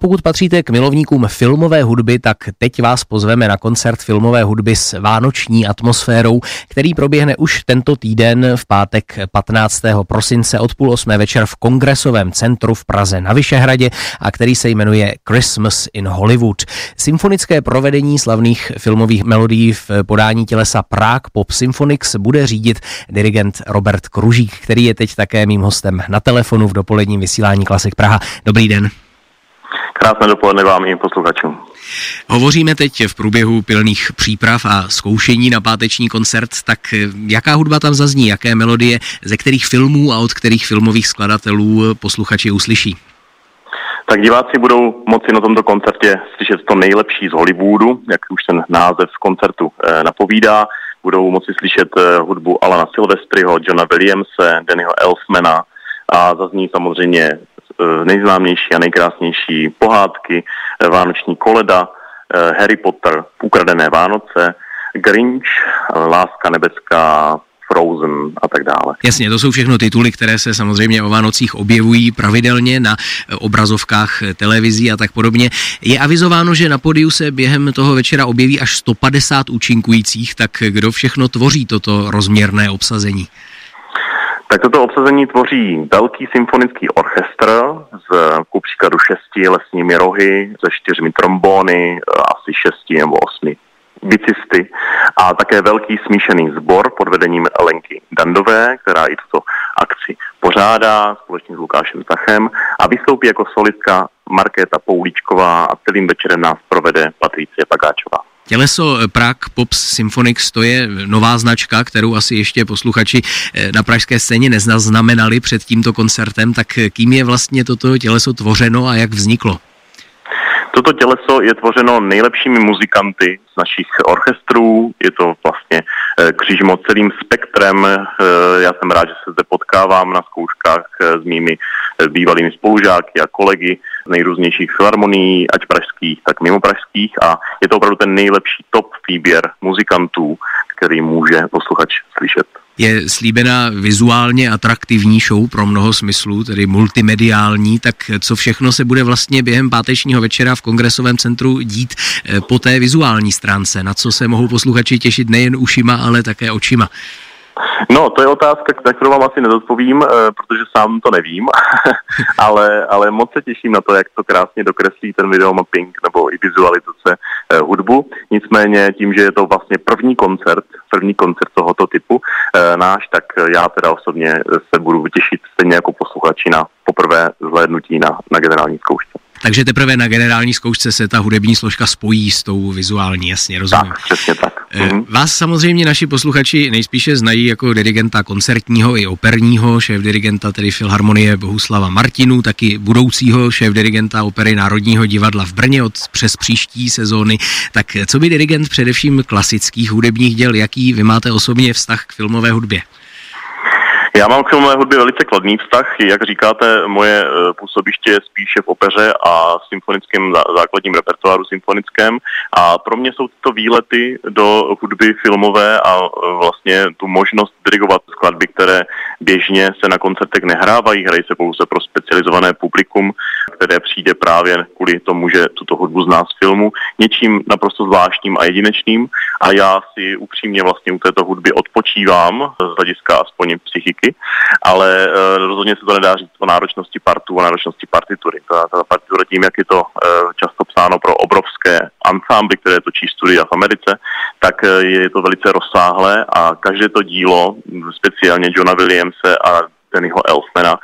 Pokud patříte k milovníkům filmové hudby, tak teď vás pozveme na koncert filmové hudby s vánoční atmosférou, který proběhne už tento týden v pátek 15. prosince od půl osmé večer v Kongresovém centru v Praze na Vyšehradě a který se jmenuje Christmas in Hollywood. Symfonické provedení slavných filmových melodií v podání tělesa Prague Pop Symphonics bude řídit dirigent Robert Kružík, který je teď také mým hostem na telefonu v dopoledním vysílání Klasik Praha. Dobrý den. Krásné dopoledne vám i posluchačům. Hovoříme teď v průběhu pilných příprav a zkoušení na páteční koncert, tak jaká hudba tam zazní, jaké melodie, ze kterých filmů a od kterých filmových skladatelů posluchači uslyší? Tak diváci budou moci na tomto koncertě slyšet to nejlepší z Hollywoodu, jak už ten název koncertu eh, napovídá. Budou moci slyšet eh, hudbu Alana Silvestriho, Johna Williamse, Dannyho Elfmana a zazní samozřejmě Eh, nejznámější a nejkrásnější pohádky, eh, Vánoční koleda, eh, Harry Potter, Ukradené Vánoce, Grinch, Láska nebeská, Frozen a tak dále. Jasně, to jsou všechno tituly, které se samozřejmě o Vánocích objevují pravidelně na obrazovkách televizí a tak podobně. Je avizováno, že na podiu se během toho večera objeví až 150 účinkujících, tak kdo všechno tvoří toto rozměrné obsazení? Tak toto obsazení tvoří velký symfonický orchestr s ku příkladu šesti lesními rohy, se čtyřmi trombóny, asi šesti nebo osmi bicisty a také velký smíšený sbor pod vedením Lenky Dandové, která i tuto akci pořádá společně s Lukášem Tachem a vystoupí jako solistka Markéta Pouličková a celým večerem nás provede Patricie Pagáčová. Těleso eh, Prague Pops Symphonics to je nová značka, kterou asi ještě posluchači eh, na pražské scéně neznamenali před tímto koncertem, tak eh, kým je vlastně toto těleso tvořeno a jak vzniklo? Toto těleso je tvořeno nejlepšími muzikanty z našich orchestrů, je to vlastně křížmo celým spektrem. Já jsem rád, že se zde potkávám na zkouškách s mými bývalými spolužáky a kolegy z nejrůznějších filharmonií, ať pražských, tak mimo pražských a je to opravdu ten nejlepší top výběr muzikantů, který může posluchač slyšet. Je slíbená vizuálně atraktivní show pro mnoho smyslů, tedy multimediální, tak co všechno se bude vlastně během pátečního večera v kongresovém centru dít eh, po té vizuální stránce, na co se mohou posluchači těšit nejen ušima, ale také očima? No, to je otázka, na kterou vám asi nedodpovím, eh, protože sám to nevím, ale, ale moc se těším na to, jak to krásně dokreslí ten videomapping nebo i vizualizace eh, hudbu. Nicméně tím, že je to vlastně první koncert, první koncert tohoto typu eh, náš, tak já teda osobně se budu těšit stejně jako posluchači na poprvé zhlédnutí na, na generální zkoušce. Takže teprve na generální zkoušce se ta hudební složka spojí s tou vizuální, jasně, rozumím. Tak, přesně tak. Mm-hmm. Vás samozřejmě naši posluchači nejspíše znají jako dirigenta koncertního i operního, šéf dirigenta tedy Filharmonie Bohuslava Martinu, taky budoucího šéf dirigenta opery Národního divadla v Brně od přes příští sezóny. Tak co by dirigent především klasických hudebních děl, jaký vy máte osobně vztah k filmové hudbě? Já mám k filmové hudbě velice kladný vztah. Jak říkáte, moje eh, působiště je spíše v opeře a symfonickém základním repertoáru symfonickém. A pro mě jsou tyto výlety do hudby filmové a eh, vlastně tu možnost dirigovat skladby, které běžně se na koncertech nehrávají, hrají se pouze pro specializované publikum, které přijde právě kvůli tomu, že tuto hudbu zná z filmu, něčím naprosto zvláštním a jedinečným. A já si upřímně vlastně u této hudby odpočívám z hlediska aspoň psychiky ale uh, rozhodně se to nedá říct o náročnosti partů, o náročnosti partitury. Ta, ta partitura tím, jak je to uh, často psáno pro obrovské ansámbly, které točí studia v Americe, tak uh, je to velice rozsáhlé a každé to dílo, speciálně Johna Williamse a Dannyho Elfmana,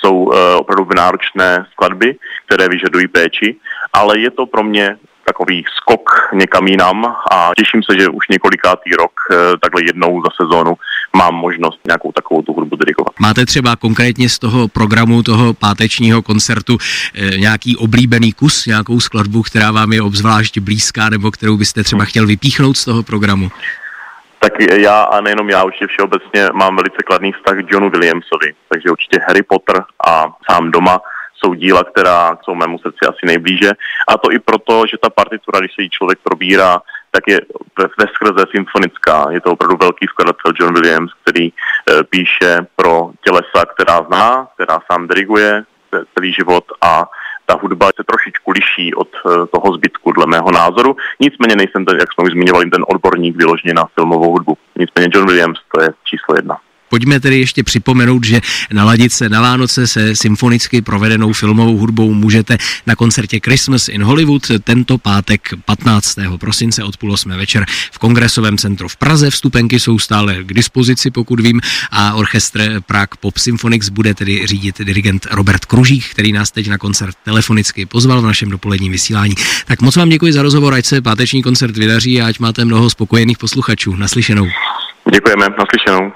jsou uh, opravdu náročné skladby, které vyžadují péči, ale je to pro mě takový skok někam jinam a těším se, že už několikátý rok takhle jednou za sezónu mám možnost nějakou takovou tu hudbu dirigovat. Máte třeba konkrétně z toho programu toho pátečního koncertu eh, nějaký oblíbený kus, nějakou skladbu, která vám je obzvlášť blízká nebo kterou byste třeba chtěl vypíchnout z toho programu? Tak já a nejenom já, určitě všeobecně mám velice kladný vztah k Johnu Williamsovi, takže určitě Harry Potter a sám doma jsou díla, která jsou mému srdci asi nejblíže. A to i proto, že ta partitura, když se jí člověk probírá, tak je ve skrze symfonická. Je to opravdu velký skladatel John Williams, který e, píše pro tělesa, která zná, která sám diriguje celý život a ta hudba se trošičku liší od toho zbytku, dle mého názoru. Nicméně nejsem ten, jak jsme už zmiňovali, ten odborník vyloženě na filmovou hudbu. Nicméně John Williams to je číslo jedna. Pojďme tedy ještě připomenout, že naladit se na Vánoce se symfonicky provedenou filmovou hudbou můžete na koncertě Christmas in Hollywood tento pátek 15. prosince od půl osmé večer v Kongresovém centru v Praze. Vstupenky jsou stále k dispozici, pokud vím, a orchestr Prague Pop Symphonics bude tedy řídit dirigent Robert Kružík, který nás teď na koncert telefonicky pozval v našem dopoledním vysílání. Tak moc vám děkuji za rozhovor, ať se páteční koncert vydaří a ať máte mnoho spokojených posluchačů. Naslyšenou. Děkujeme, naslyšenou.